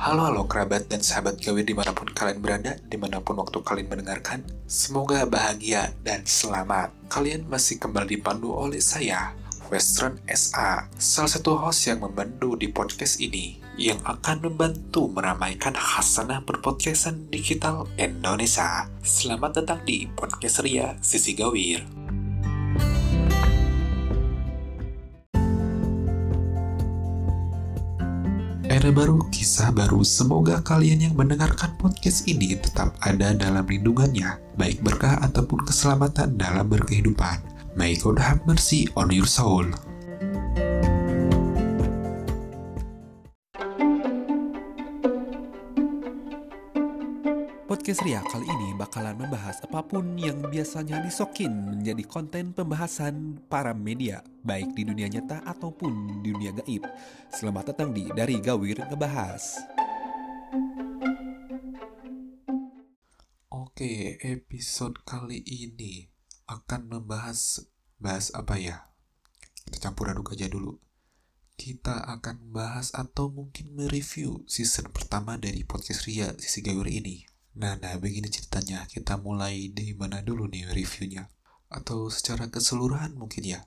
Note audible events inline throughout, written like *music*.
Halo halo kerabat dan sahabat gawir di mana pun kalian berada, di mana pun waktu kalian mendengarkan, semoga bahagia dan selamat. Kalian masih kembali dipandu oleh saya, Western SA, salah satu host yang membantu di podcast ini, yang akan membantu meramaikan hasanah berpodcastan digital Indonesia. Selamat datang di Podcast Ria Sisi Gawir. Era baru, kisah baru. Semoga kalian yang mendengarkan podcast ini tetap ada dalam lindungannya, baik berkah ataupun keselamatan dalam berkehidupan. May God have mercy on your soul. Podcast Ria kali ini bakalan membahas apa pun yang biasanya disokin menjadi konten pembahasan para media, baik di dunia nyata ataupun di dunia gaib. Selamat datang di Dari Gawir Ngebahas. Oke, episode kali ini akan membahas bahas apa ya? Kita campur aduk aja dulu. Kita akan bahas atau mungkin mereview season pertama dari podcast Ria Sisi Gawir ini Nah, nah begini ceritanya. Kita mulai di mana dulu nih reviewnya? Atau secara keseluruhan mungkin ya?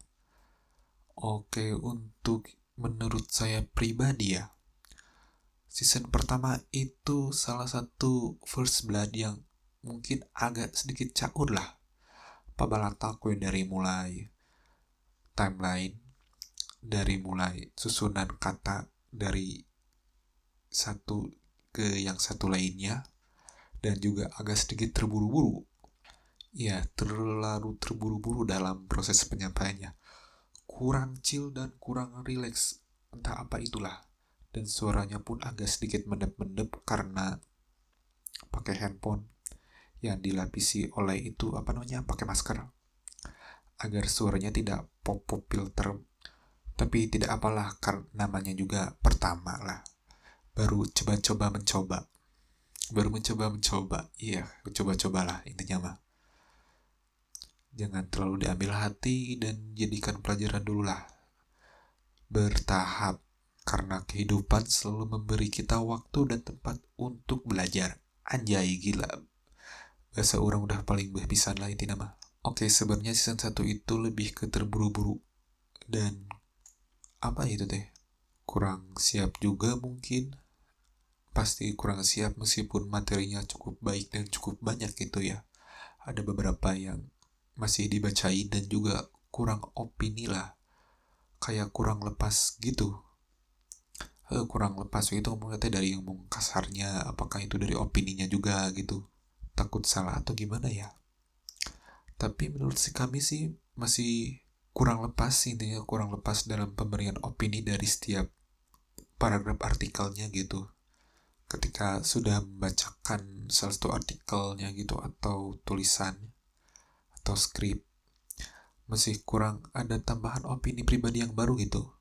Oke, untuk menurut saya pribadi ya, season pertama itu salah satu first blood yang mungkin agak sedikit caur lah. Pabalataku yang dari mulai timeline, dari mulai susunan kata dari satu ke yang satu lainnya, dan juga agak sedikit terburu-buru. Ya, terlalu terburu-buru dalam proses penyampaiannya. Kurang chill dan kurang rileks, entah apa itulah. Dan suaranya pun agak sedikit mendep-mendep karena pakai handphone yang dilapisi oleh itu apa namanya pakai masker agar suaranya tidak pop pop filter tapi tidak apalah karena namanya juga pertama lah baru coba-coba mencoba baru mencoba-mencoba iya coba-cobalah intinya mah. Jangan terlalu diambil hati dan jadikan pelajaran dulu lah. Bertahap karena kehidupan selalu memberi kita waktu dan tempat untuk belajar. Anjay gila. Bahasa orang udah paling bisa lah intinya mah. Oke sebenarnya season 1 itu lebih ke terburu-buru. Dan apa itu teh? Kurang siap juga mungkin pasti kurang siap meskipun materinya cukup baik dan cukup banyak gitu ya. Ada beberapa yang masih dibacain dan juga kurang opini lah. Kayak kurang lepas gitu. Uh, kurang lepas itu ngomongnya dari ngomong kasarnya, apakah itu dari opininya juga gitu. Takut salah atau gimana ya. Tapi menurut si kami sih masih kurang lepas intinya kurang lepas dalam pemberian opini dari setiap paragraf artikelnya gitu ketika sudah membacakan salah satu artikelnya gitu atau tulisan atau skrip masih kurang ada tambahan opini pribadi yang baru gitu.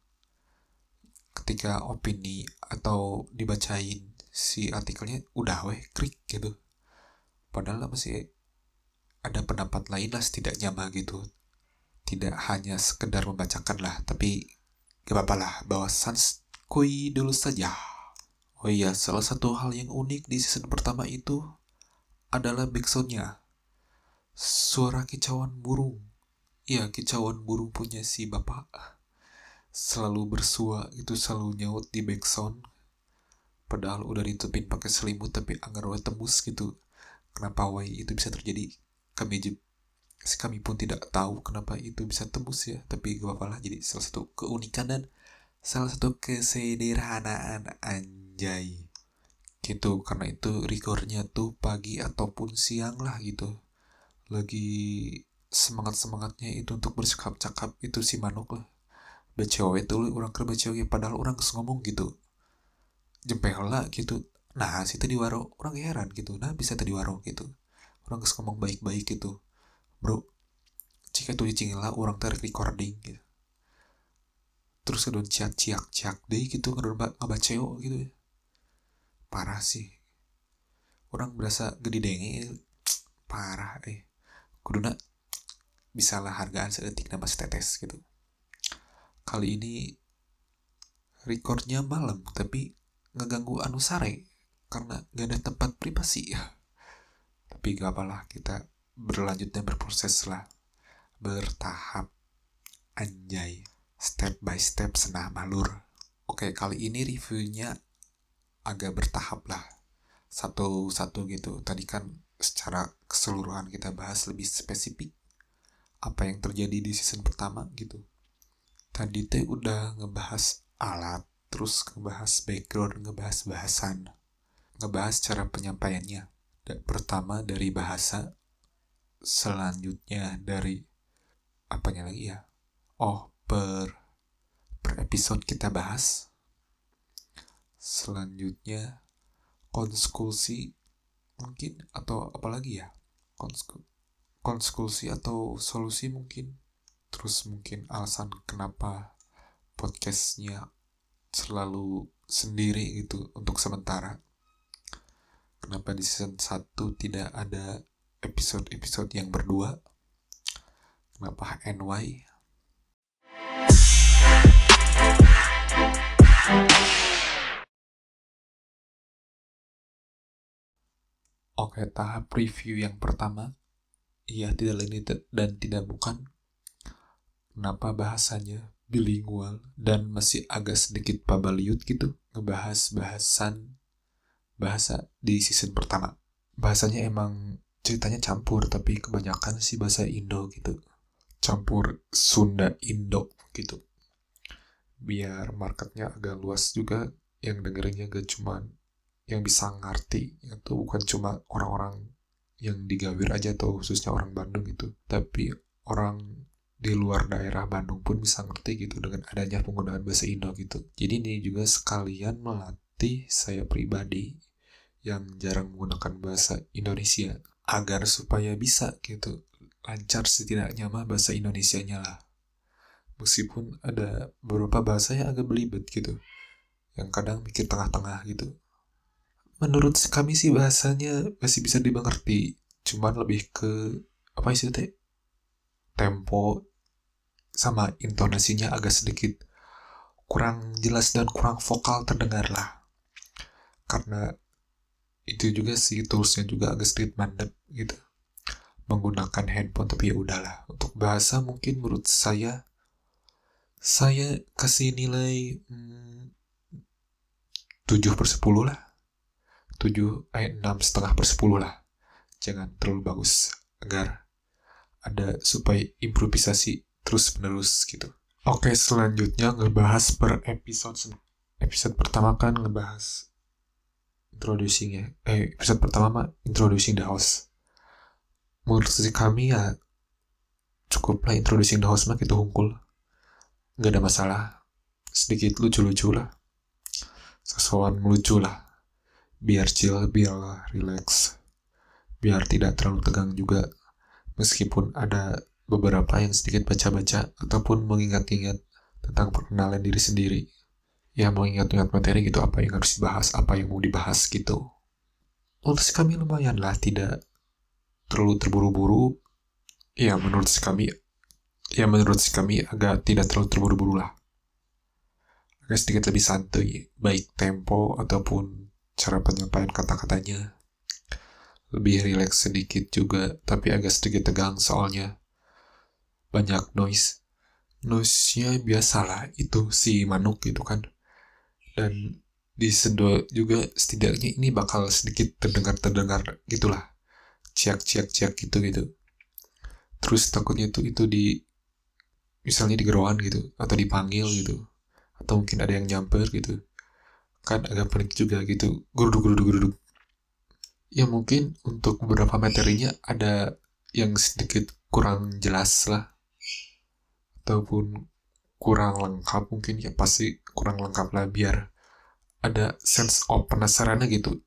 Ketika opini atau dibacain si artikelnya udah weh klik gitu. Padahal masih ada pendapat lain lah setidaknya mah gitu. Tidak hanya sekedar membacakan lah tapi gak apa-apa lah bawa sans kui dulu saja Oh iya, salah satu hal yang unik di season pertama itu adalah backsoundnya. Suara kicauan burung. Iya, kicauan burung punya si bapak. Selalu bersua, itu selalu nyaut di backsound. Padahal udah ditutupin pakai selimut tapi anggar tembus gitu. Kenapa wai itu bisa terjadi? Kami kami pun tidak tahu kenapa itu bisa tembus ya, tapi gak apa-apa lah jadi salah satu keunikan dan salah satu kesederhanaan anjing gitu karena itu recordnya tuh pagi ataupun siang lah gitu. Lagi semangat semangatnya itu untuk bercakap-cakap itu si manuk lah. Becewe tuh orang kerja becewe padahal orang ngomong gitu. Jempel lah gitu. Nah si tadi waro orang heran gitu. Nah bisa tadi waro gitu. Orang ngomong baik-baik gitu. Bro jika tuh lah orang tarik recording gitu. Terus kedon ciak ciak ciak deh gitu kedon ngabaceo gitu. ya parah sih. Orang berasa gede denge parah eh. Kuduna bisalah hargaan sedetik nama setetes gitu. Kali ini recordnya malam tapi ngeganggu Anusare karena gak ada tempat privasi. Ya *laughs* tapi gak apalah kita berlanjut dan berproses lah. Bertahap. Anjay. Step by step senah malur. Oke kali ini reviewnya agak bertahap lah. Satu-satu gitu. Tadi kan secara keseluruhan kita bahas lebih spesifik apa yang terjadi di season pertama gitu. Tadi teh udah ngebahas alat terus ngebahas background ngebahas bahasan ngebahas cara penyampaiannya. Pertama dari bahasa selanjutnya dari apanya lagi ya? Oh per per episode kita bahas selanjutnya konskulsi mungkin atau apalagi ya? Konskulsi atau solusi mungkin. Terus mungkin alasan kenapa podcastnya selalu sendiri gitu untuk sementara. Kenapa di season 1 tidak ada episode-episode yang berdua? Kenapa NY Oke, tahap review yang pertama, ia tidak lain dan tidak bukan. Kenapa bahasanya bilingual dan masih agak sedikit pabaliut gitu, ngebahas bahasan bahasa di season pertama. Bahasanya emang ceritanya campur, tapi kebanyakan sih bahasa Indo gitu. Campur Sunda Indo gitu. Biar marketnya agak luas juga, yang dengerinnya gak cuman yang bisa ngerti itu bukan cuma orang-orang yang digawir aja atau khususnya orang Bandung gitu tapi orang di luar daerah Bandung pun bisa ngerti gitu dengan adanya penggunaan bahasa Indo gitu. Jadi ini juga sekalian melatih saya pribadi yang jarang menggunakan bahasa Indonesia agar supaya bisa gitu lancar setidaknya mah bahasa Indonesianya lah. Meskipun ada beberapa bahasa yang agak belibet gitu yang kadang mikir tengah-tengah gitu menurut kami sih bahasanya masih bisa dimengerti cuman lebih ke apa sih teh tempo sama intonasinya agak sedikit kurang jelas dan kurang vokal terdengar lah. Karena itu juga sih toolsnya juga agak sedikit mandek gitu menggunakan handphone tapi ya udahlah. Untuk bahasa mungkin menurut saya saya kasih nilai hmm, 7 per 10 lah 7 ayat 6 setengah per 10 lah. Jangan terlalu bagus agar ada supaya improvisasi terus menerus gitu. Oke selanjutnya ngebahas per episode episode pertama kan ngebahas introducing ya eh episode pertama mah introducing the house menurut kami ya cukup lah introducing the house mah gitu hungkul nggak ada masalah. Sedikit lucu-lucu lah. Sesuatu melucu lah biar chill, biar relax, biar tidak terlalu tegang juga. Meskipun ada beberapa yang sedikit baca-baca ataupun mengingat-ingat tentang perkenalan diri sendiri. Ya mengingat-ingat materi gitu apa yang harus dibahas, apa yang mau dibahas gitu. Untuk kami lumayan lah, tidak terlalu terburu-buru. Ya menurut kami, ya menurut kami agak tidak terlalu terburu-buru lah. Agak sedikit lebih santuy, baik tempo ataupun cara penyampaian kata-katanya. Lebih rileks sedikit juga tapi agak sedikit tegang soalnya. Banyak noise. Noise-nya biasalah itu si manuk gitu kan. Dan di sedo juga setidaknya ini bakal sedikit terdengar terdengar gitulah. Ciak ciak ciak gitu gitu. Terus takutnya itu itu di misalnya di gerowan gitu atau dipanggil gitu. Atau mungkin ada yang nyamper gitu kan agak pelik juga gitu. Geruduk geruduk geruduk. Ya mungkin untuk beberapa materinya ada yang sedikit kurang jelas lah. Ataupun kurang lengkap mungkin ya. Pasti kurang lengkap lah biar ada sense of penasarannya gitu.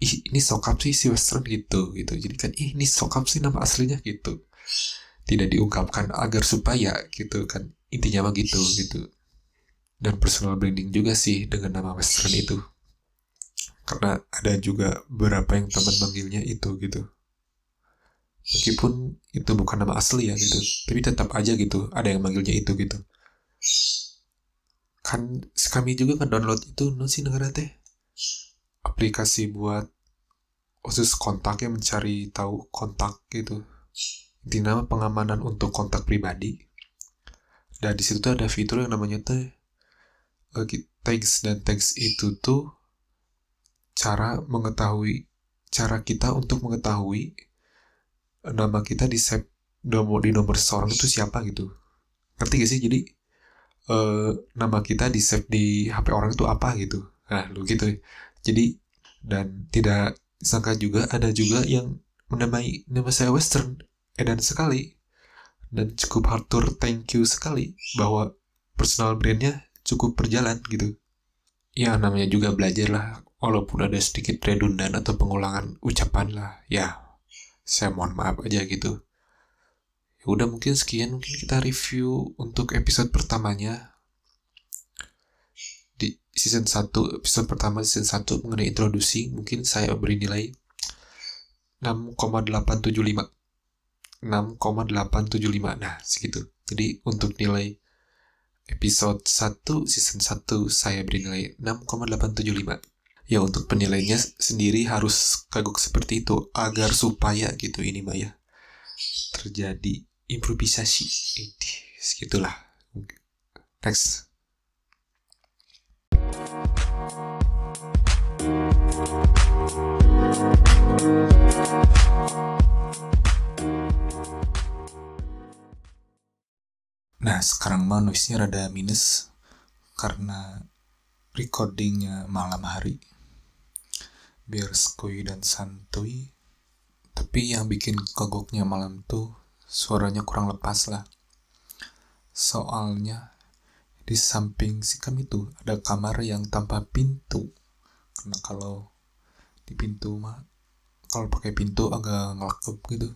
Ih ini sokap sih si western gitu gitu. Jadi kan ih ini sokap sih nama aslinya gitu. Tidak diungkapkan agar supaya gitu kan. Intinya mah gitu gitu dan personal branding juga sih dengan nama Western itu. Karena ada juga beberapa yang teman manggilnya itu gitu. Meskipun itu bukan nama asli ya gitu tapi tetap aja gitu ada yang manggilnya itu gitu. Kan kami juga kan download itu no sih negara teh? Aplikasi buat khusus kontak yang mencari tahu kontak gitu. Di nama pengamanan untuk kontak pribadi. Dan di situ tuh ada fitur yang namanya teh tags dan tags itu tuh cara mengetahui cara kita untuk mengetahui nama kita di save nomor di nomor seseorang itu siapa gitu. Ngerti gak sih? Jadi uh, nama kita di save di HP orang itu apa gitu. Nah lu gitu. Jadi dan tidak sangka juga ada juga yang menamai nama saya Western edan sekali. Dan cukup hardcore thank you sekali bahwa personal brandnya cukup berjalan gitu. Ya namanya juga belajar lah walaupun ada sedikit redundan atau pengulangan ucapan lah. Ya saya mohon maaf aja gitu. Ya udah mungkin sekian mungkin kita review untuk episode pertamanya. Di season 1 episode pertama season 1 mengenai introduksi mungkin saya beri nilai 6,875 6,875 nah segitu. Jadi untuk nilai episode 1 season 1 saya beri nilai 6,875 ya untuk penilaiannya sendiri harus kagok seperti itu agar supaya gitu ini mbak ya terjadi improvisasi. Ini segitulah. Next Nah sekarang mah noise-nya rada minus karena recordingnya malam hari. Biar skoy dan santuy. Tapi yang bikin kagoknya malam tuh suaranya kurang lepas lah. Soalnya di samping si kami tuh ada kamar yang tanpa pintu. Karena kalau di pintu mah kalau pakai pintu agak ngelakep gitu.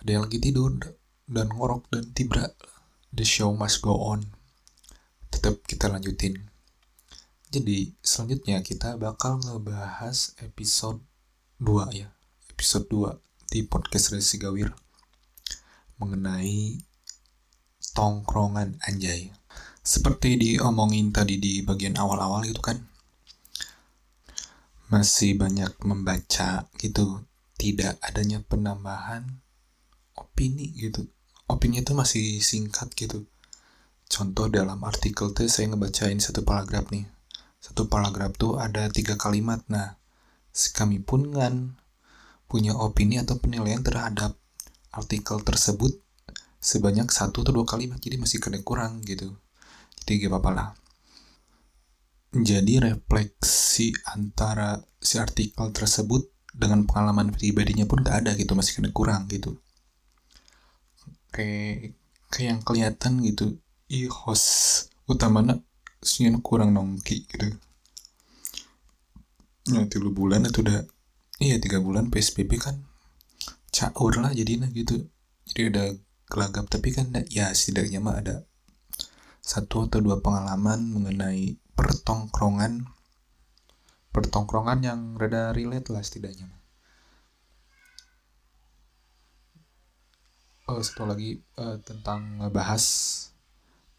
Ada yang lagi tidur dan ngorok dan tibra the show must go on. Tetap kita lanjutin. Jadi selanjutnya kita bakal ngebahas episode 2 ya. Episode 2 di podcast Resi Gawir mengenai tongkrongan anjay. Seperti diomongin tadi di bagian awal-awal gitu kan. Masih banyak membaca gitu. Tidak adanya penambahan opini gitu opini itu masih singkat gitu. Contoh dalam artikel tuh saya ngebacain satu paragraf nih. Satu paragraf tuh ada tiga kalimat. Nah kami pun kan punya opini atau penilaian terhadap artikel tersebut sebanyak satu atau dua kalimat jadi masih kena kurang gitu. Jadi gak apa-apa lah. Jadi refleksi antara si artikel tersebut dengan pengalaman pribadinya pun gak ada gitu masih kena kurang gitu kayak kayak yang kelihatan gitu. I host utamanya sih kurang nongki gitu. Ya tiga bulan itu udah iya tiga bulan psbb kan caur lah jadinya gitu. Jadi udah gelagap tapi kan ya setidaknya mah ada satu atau dua pengalaman mengenai pertongkrongan. Pertongkrongan yang rada relate lah setidaknya uh, satu lagi uh, tentang ngebahas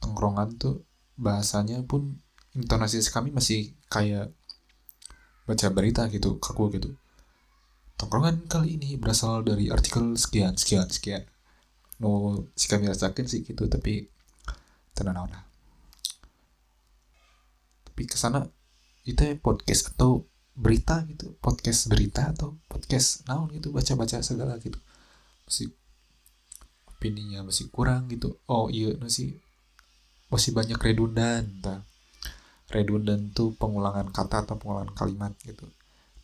tongkrongan tuh bahasanya pun intonasi kami masih kayak baca berita gitu kaku gitu. Tongkrongan kali ini berasal dari artikel sekian sekian sekian. No si kami rasakan sih gitu tapi tenang lah tapi ke sana itu ya podcast atau berita gitu podcast berita atau podcast naon gitu baca baca segala gitu. Masih opininya masih kurang gitu. Oh iya masih masih banyak redundan entah redundan tuh pengulangan kata atau pengulangan kalimat gitu.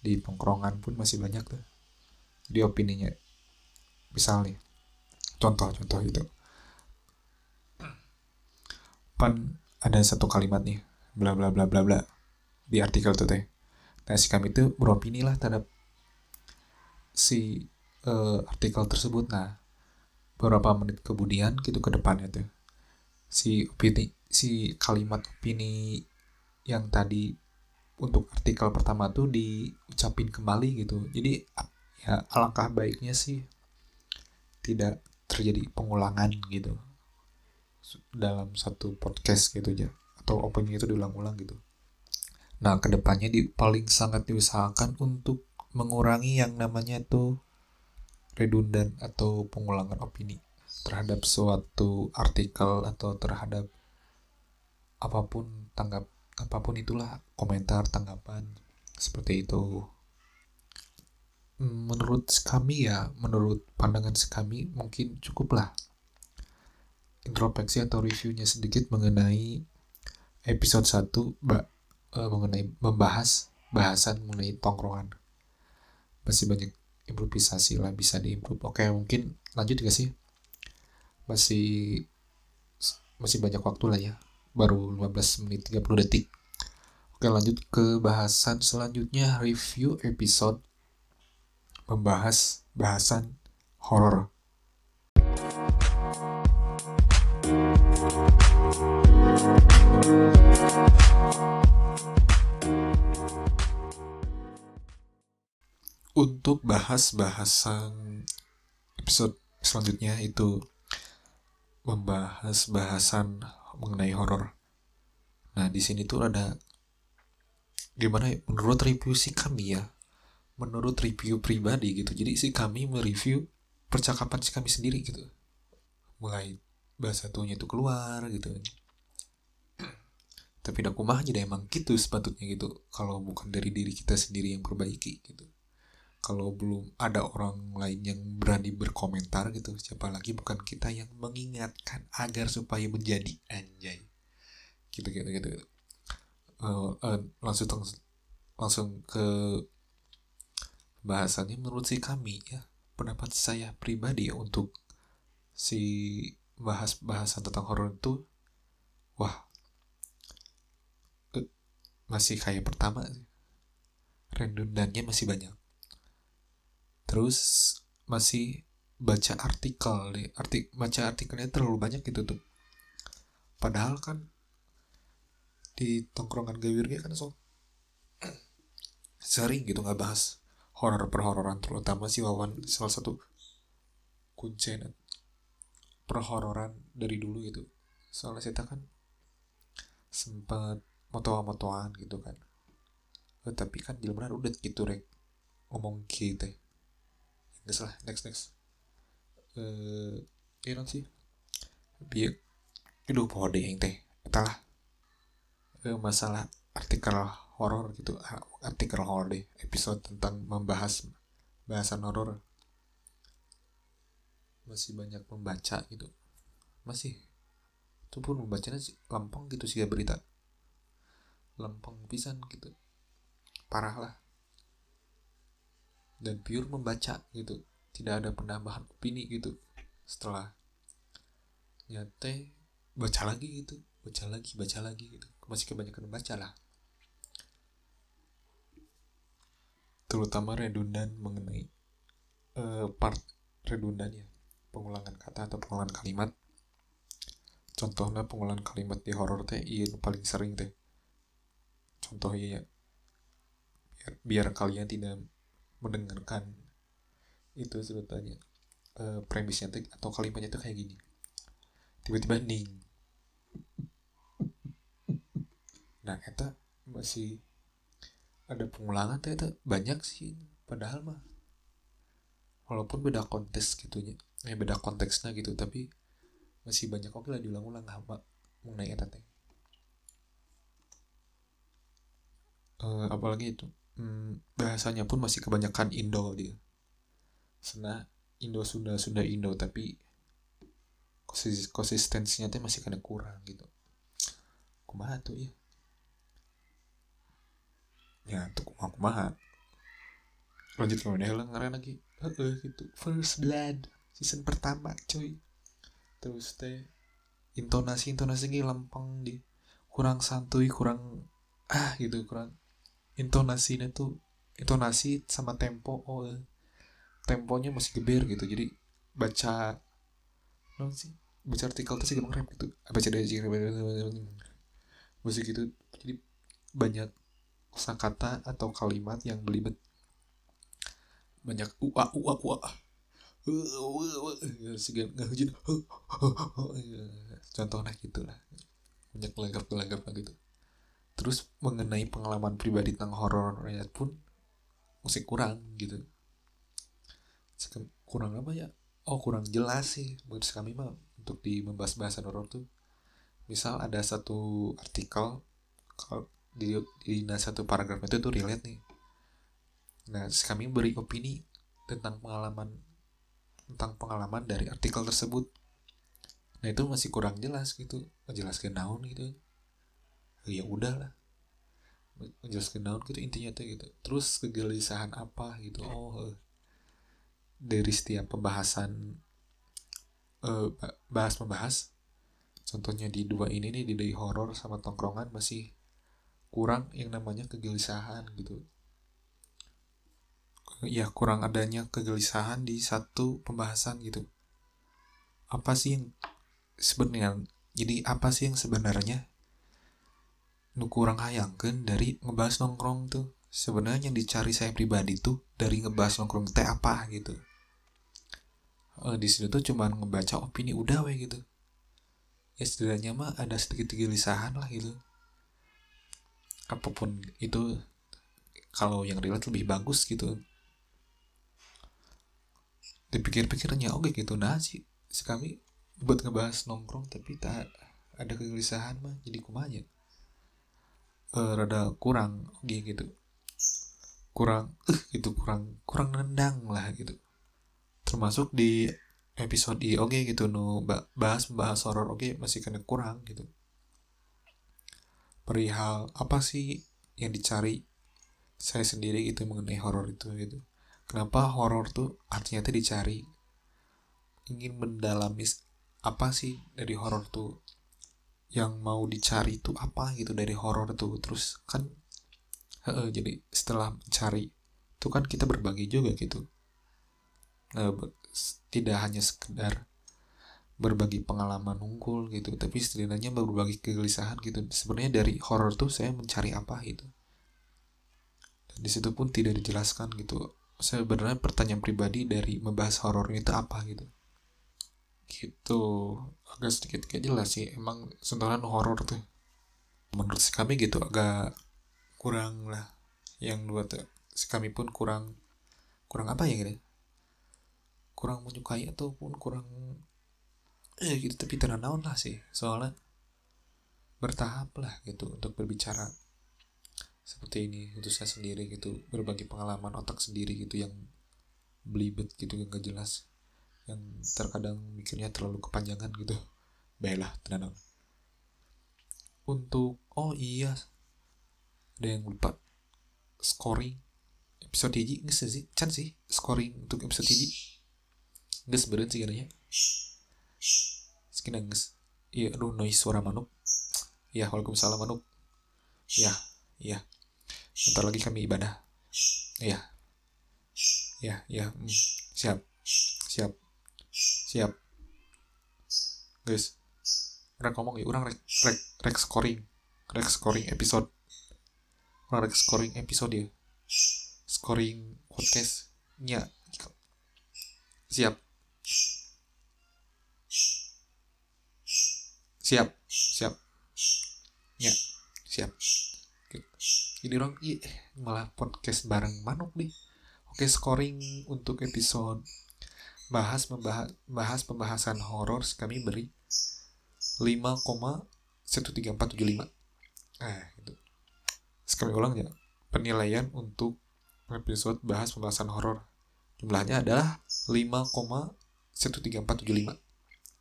Di pengkrongan pun masih banyak tuh di opininya misalnya contoh-contoh itu pan ada satu kalimat nih bla bla bla bla bla di artikel tuh teh nah si kami tuh beropini lah terhadap si uh, artikel tersebut. Nah beberapa menit kemudian gitu ke depannya tuh. Si opini si kalimat opini yang tadi untuk artikel pertama tuh diucapin kembali gitu. Jadi ya alangkah baiknya sih tidak terjadi pengulangan gitu dalam satu podcast gitu aja atau opening itu diulang-ulang gitu. Nah ke depannya di paling sangat diusahakan untuk mengurangi yang namanya tuh redundan atau pengulangan opini terhadap suatu artikel atau terhadap apa pun tanggap apa pun itulah komentar tanggapan seperti itu. Menurut kami ya menurut pandangan kami mungkin cukuplah introspeksi atau reviewnya sedikit mengenai episode 1 ba, uh, mengenai membahas bahasan mengenai tongkrongan. Masih banyak improvisasi lah bisa diimprove oke mungkin lanjut gak sih? Masih masih banyak waktu lah ya. Baru 15 menit 30 detik. Oke lanjut ke bahasan selanjutnya. Review episode membahas bahasan horor untuk bahas bahasan episode selanjutnya itu membahas bahasan mengenai horor. Nah, di sini tuh ada gimana ya, menurut review si kami ya. Menurut review pribadi gitu. Jadi si kami mereview percakapan si kami sendiri gitu. Mulai bahasa tuhnya itu keluar gitu. Tapi aku mah aja emang gitu sepatutnya gitu. Kalau bukan dari diri kita sendiri yang perbaiki gitu kalau belum ada orang lain yang berani berkomentar gitu siapa lagi bukan kita yang mengingatkan agar supaya menjadi anjay. Gitu gitu gitu, gitu. Uh, uh, langsung langsung ke bahasannya menurut si kami ya pendapat saya pribadi ya untuk si bahas bahasan tentang horor itu wah uh, masih kayak pertama redundannya masih banyak terus masih baca artikel deh. Artik baca artikelnya terlalu banyak gitu tuh. Padahal kan di tongkrongan gawirnya kan so sering gitu nggak bahas horor perhororan terutama si Wawan salah satu kuncen perhororan dari dulu gitu. Soalnya kita kan sempat motoan-motoan gitu kan. Oh, tapi kan benar udah gitu rek. Ngomong kita Gak salah, next next. Eh, uh, sih. Biar itu pohon deh teh. Entahlah. Uh, masalah artikel horor gitu, artikel horor deh, episode tentang membahas bahasan horor. Masih banyak membaca gitu. Masih itu pun membacanya sih lampang gitu sih berita lampang pisan gitu parah lah dan pure membaca gitu. Tidak ada penambahan opini gitu. Setelah nyate baca lagi gitu. Baca lagi baca lagi gitu. Masih kebanyakan baca lah. Terutama redundan mengenai uh, part redundan ya. Pengulangan kata atau pengulangan kalimat. Contohnya pengulangan kalimat di horor teh iya paling sering teh. Contohnya ya. Biar, biar kalian tidak mendengarkan itu sebetulnya uh, premisnya tuh atau kalimatnya tuh kayak gini. Tiba-tiba ning. Nah kita masih ada pengulangan tuh itu banyak sih. Padahal mah walaupun beda konteks gitunya ya beda konteksnya gitu tapi masih banyak oke lah diulang-ulang apa mengenai eta uh, apalagi itu hmm, bahasanya pun masih kebanyakan Indo dia. Sana Indo Sunda Sunda Indo tapi konsistensinya tuh masih kadang kurang gitu. Kumaha tuh ya ya tuh kumaha kumaha. Lanjut ke mana? Lah ngarang lagi. Uh, gitu. First blood season pertama cuy terus teh intonasi intonasi lempeng di kurang santuy kurang ah gitu kurang intonasinya tuh intonasi sama tempo oh temponya masih geber gitu. Jadi baca non sih? Baca artikel tuh sih rap gitu. Baca dari musik gitu jadi banyak kata atau kalimat yang belibet. Banyak ua ua ua segan ngehujin contohnya gitulah. Banyak gelagap-gelagap gitu terus mengenai pengalaman pribadi tentang horor pun masih kurang gitu. Kurang apa ya? Oh kurang jelas sih. Menurut kami mah untuk di membahas bahasan horor tuh misal ada satu artikel kalau di, di satu paragraf itu tuh relate nih. Nah kami beri opini tentang pengalaman tentang pengalaman dari artikel tersebut. Nah itu masih kurang jelas gitu. Menjelaskan naon gitu ya udah lah menjelaskan naon gitu intinya tuh gitu. Terus kegelisahan apa gitu? Oh dari setiap pembahasan uh, bahas membahas contohnya di dua ini nih di dari horor sama tongkrongan masih kurang yang namanya kegelisahan gitu. Ya kurang adanya kegelisahan di satu pembahasan gitu. Apa sih yang sebenarnya jadi apa sih yang sebenarnya nu kurang hayangkan dari ngebahas nongkrong tuh. Sebenarnya yang dicari saya pribadi tuh dari ngebahas nongkrong teh apa gitu. Uh, di situ tuh cuma ngebaca opini udah weh gitu. Ya setidaknya mah ada sedikit kegelisahan lah gitu. Apa pun itu kalau yang relate lebih bagus gitu. Dipikir-pikirnya oke okay, gitu nah sih. Sekami buat ngebahas nongkrong tapi tak ada kegelisahan mah jadi kumanya uh, rada kurang oke gitu. Kurang uh, gitu kurang kurang nendang lah gitu. Termasuk di episode i oke okay, gitu no bahas bahas horor oke okay, masih kena kurang gitu. Perihal apa sih yang dicari saya sendiri gitu mengenai horor itu gitu. Kenapa horor tuh artinya tuh dicari? Ingin mendalami apa sih dari horor tuh yang mau dicari tuh apa gitu dari horor tuh. Terus kan he, jadi setelah mencari itu kan kita berbagi juga gitu. Nah, tidak hanya sekedar berbagi pengalaman unggul gitu tapi setidaknya berbagi kegelisahan gitu. Sebenarnya dari horor tuh saya mencari apa gitu. Dan di situ pun tidak dijelaskan gitu. Sebenarnya pertanyaan pribadi dari membahas horor itu apa gitu gitu. Agak sedikit kayak jelas sih. Emang sentuhan horor tuh. Menurut kami gitu agak kurang lah. Yang dua tuh kami pun kurang kurang apa ya gitu kurang menyukai ataupun kurang eh gitu tapi teranaun lah sih. Soalnya bertahap lah gitu untuk berbicara seperti ini untuk saya sendiri gitu. Berbagi pengalaman otak sendiri gitu yang belibet gitu yang gak jelas yang terkadang mikirnya terlalu kepanjangan gitu. Baiklah tenang. Untuk oh iya ada yang lupa. Scoring. Episode hiji nggak sih? Can sih scoring untuk episode hiji. Nggak sebenarnya sih katanya. Sekian nggak iya aduh noise suara manuk. Ya waalaikumsalam manuk. Ya ya bentar lagi kami ibadah. Ya ya ya hmm. siap. Siap siap. Guys orang ngomong ya orang rek rek rek scoring. Rek scoring episode. Orang rek scoring episode ya. Scoring podcast nya siap. Siap. Siap. Ya siap. Jadi orang malah podcast bareng manuk nih oke scoring untuk episode bahas membahas bahas pembahasan horor kami beri 5,13475 nah itu. Sekali ulang ya. Penilaian untuk episode bahas pembahasan horor. Jumlahnya adalah 5,13475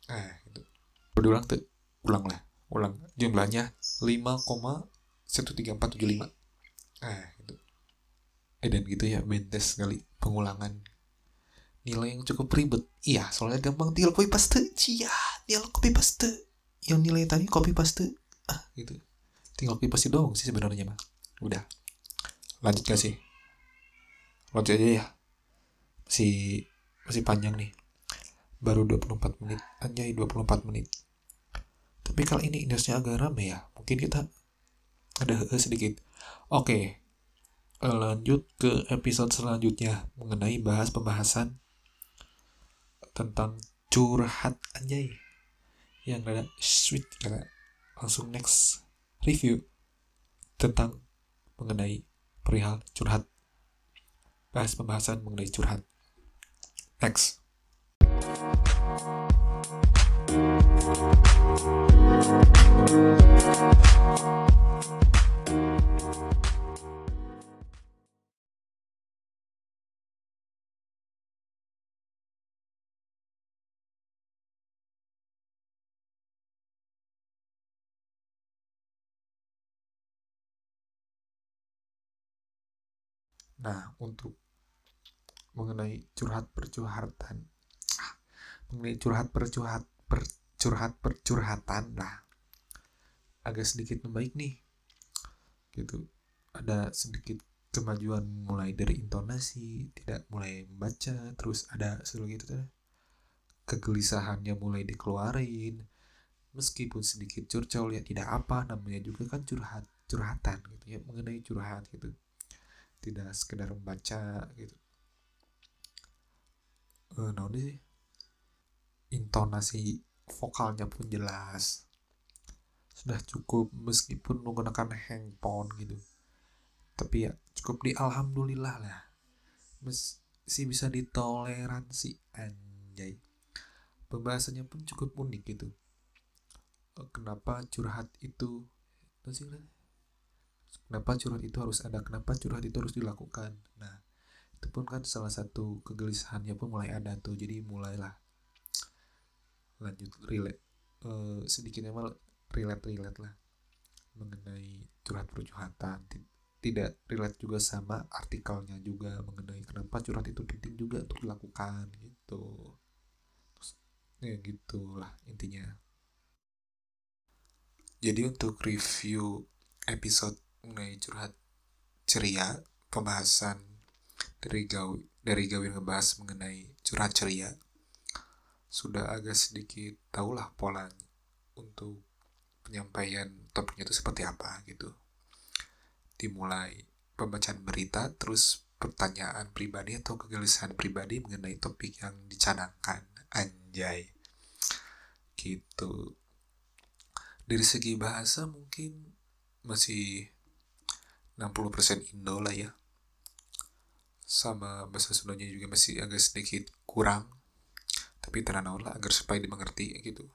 nah itu. Berulang tuh. Ulang lah. Ulang. Jumlahnya 5,13475 nah itu. Eh dan gitu ya bentes sekali pengulangan nilai yang cukup ribet. Iya soalnya gampang tinggal copy paste. Cia tinggal copy paste. Yang nilai tadi copy paste. Ah gitu. Tinggal copy paste doang sih sebenarnya mah udah. Lanjut gak sih? Lanjut aja ya. Masih masih panjang nih. Baru 24 menit. Anjay 24 menit. Tapi kali ini industri agak rame ya. Mungkin kita ada sedikit. Oke. Lanjut ke episode selanjutnya mengenai bahas pembahasan tentang curhat anjay. Yang rada sweet kata langsung next review tentang mengenai perihal curhat. Bahas pembahasan mengenai curhat. Next Nah, untuk mengenai curhat percurhatan, mengenai curhat percurhat percurhat percurhatan, lah agak sedikit membaik nih, gitu. Ada sedikit kemajuan mulai dari intonasi, tidak mulai membaca, terus ada selalu gitu kegelisahannya mulai dikeluarin, meskipun sedikit curcol ya tidak apa, namanya juga kan curhat curhatan gitu ya mengenai curhat gitu tidak sekedar membaca gitu. Uh, nah sih. Intonasi vokalnya pun jelas. Sudah cukup meskipun menggunakan handphone gitu. Tapi ya cukup di alhamdulillah lah. Masih bisa ditoleransi anjay. Pembahasannya pun cukup unik gitu. Kenapa curhat itu? Sih kenapa curhat itu harus ada? Kenapa curhat itu harus dilakukan? Nah itu pun kan salah satu kegelisahannya pun mulai ada tuh. Jadi mulailah. Lanjut relate. Uh, sedikitnya mal. Relate relate lah mengenai curhat percurhatan. Tidak relate juga sama artikelnya juga mengenai kenapa curhat itu penting juga untuk dilakukan gitu. Terus, ya gitulah intinya. Jadi untuk review episode mengenai curhat ceria pembahasan dari gawi dari gawi ngebahas mengenai curhat ceria. Sudah agak sedikit tahulah pola untuk penyampaian topiknya itu seperti apa gitu. Dimulai pembacaan berita terus pertanyaan pribadi atau kegelisahan pribadi mengenai topik yang dicanangkan. Anjay. Gitu. Dari segi bahasa mungkin masih 60% Indo lah ya. Sama bahasa Sundanya juga masih agak sedikit kurang tapi tenang lah agar supaya dimengerti gitu.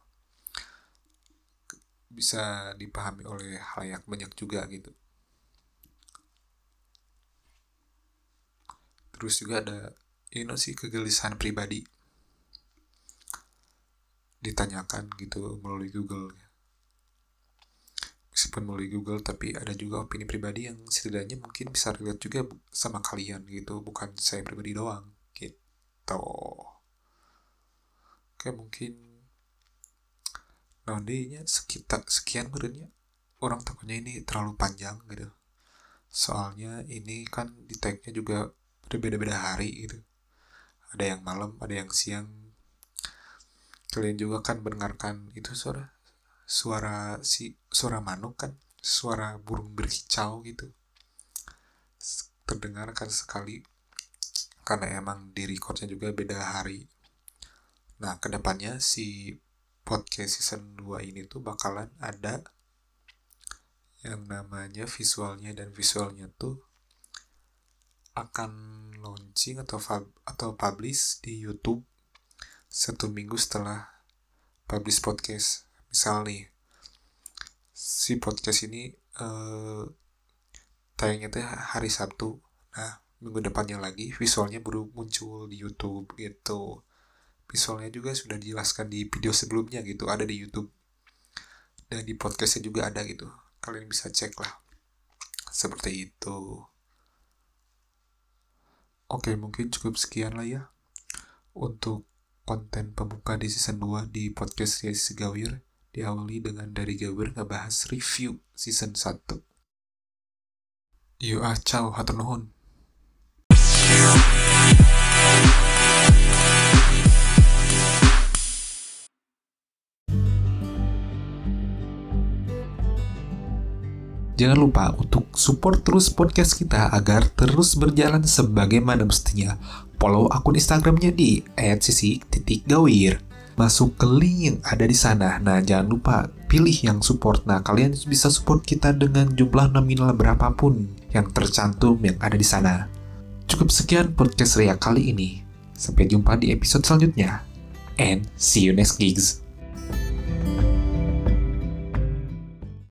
Bisa dipahami oleh halayak banyak juga gitu. Terus juga ada ini you know, sih kegelisahan pribadi. Ditanyakan gitu melalui Google ya meskipun melalui Google tapi ada juga opini pribadi yang setidaknya mungkin bisa relate juga sama kalian gitu bukan saya pribadi doang gitu. Oke mungkin nantinya sekitar sekian menurutnya. Orang takutnya ini terlalu panjang gitu. Soalnya ini kan di tagnya juga berbeda-beda hari gitu. Ada yang malam ada yang siang. Kalian juga kan mendengarkan itu suara suara si suara manuk kan suara burung berkicau gitu. Terdengar kan sekali karena emang di recordnya juga beda hari. Nah ke depannya si podcast season 2 ini tuh bakalan ada yang namanya visualnya dan visualnya tuh akan launching atau atau publish di YouTube satu minggu setelah publish podcast misal nih si podcast ini uh, tayangnya tuh hari Sabtu. Nah minggu depannya lagi visualnya baru muncul di YouTube gitu. Visualnya juga sudah dijelaskan di video sebelumnya gitu ada di YouTube. Dan di podcastnya juga ada gitu kalian bisa cek lah seperti itu. Oke mungkin cukup sekian lah ya untuk konten pembuka di season 2 di podcast Yes Gawir diawali dengan dari Gawir ngebahas review season 1. Yuk ah, ciao, hatur nuhun. Jangan lupa untuk support terus podcast kita agar terus berjalan sebagaimana mestinya. Follow akun Instagramnya di @sisi.gawir masuk ke link yang ada di sana. Nah, jangan lupa pilih yang support. Nah, kalian bisa support kita dengan jumlah nominal berapapun yang tercantum yang ada di sana. Cukup sekian podcast Ria kali ini. Sampai jumpa di episode selanjutnya. And see you next gigs.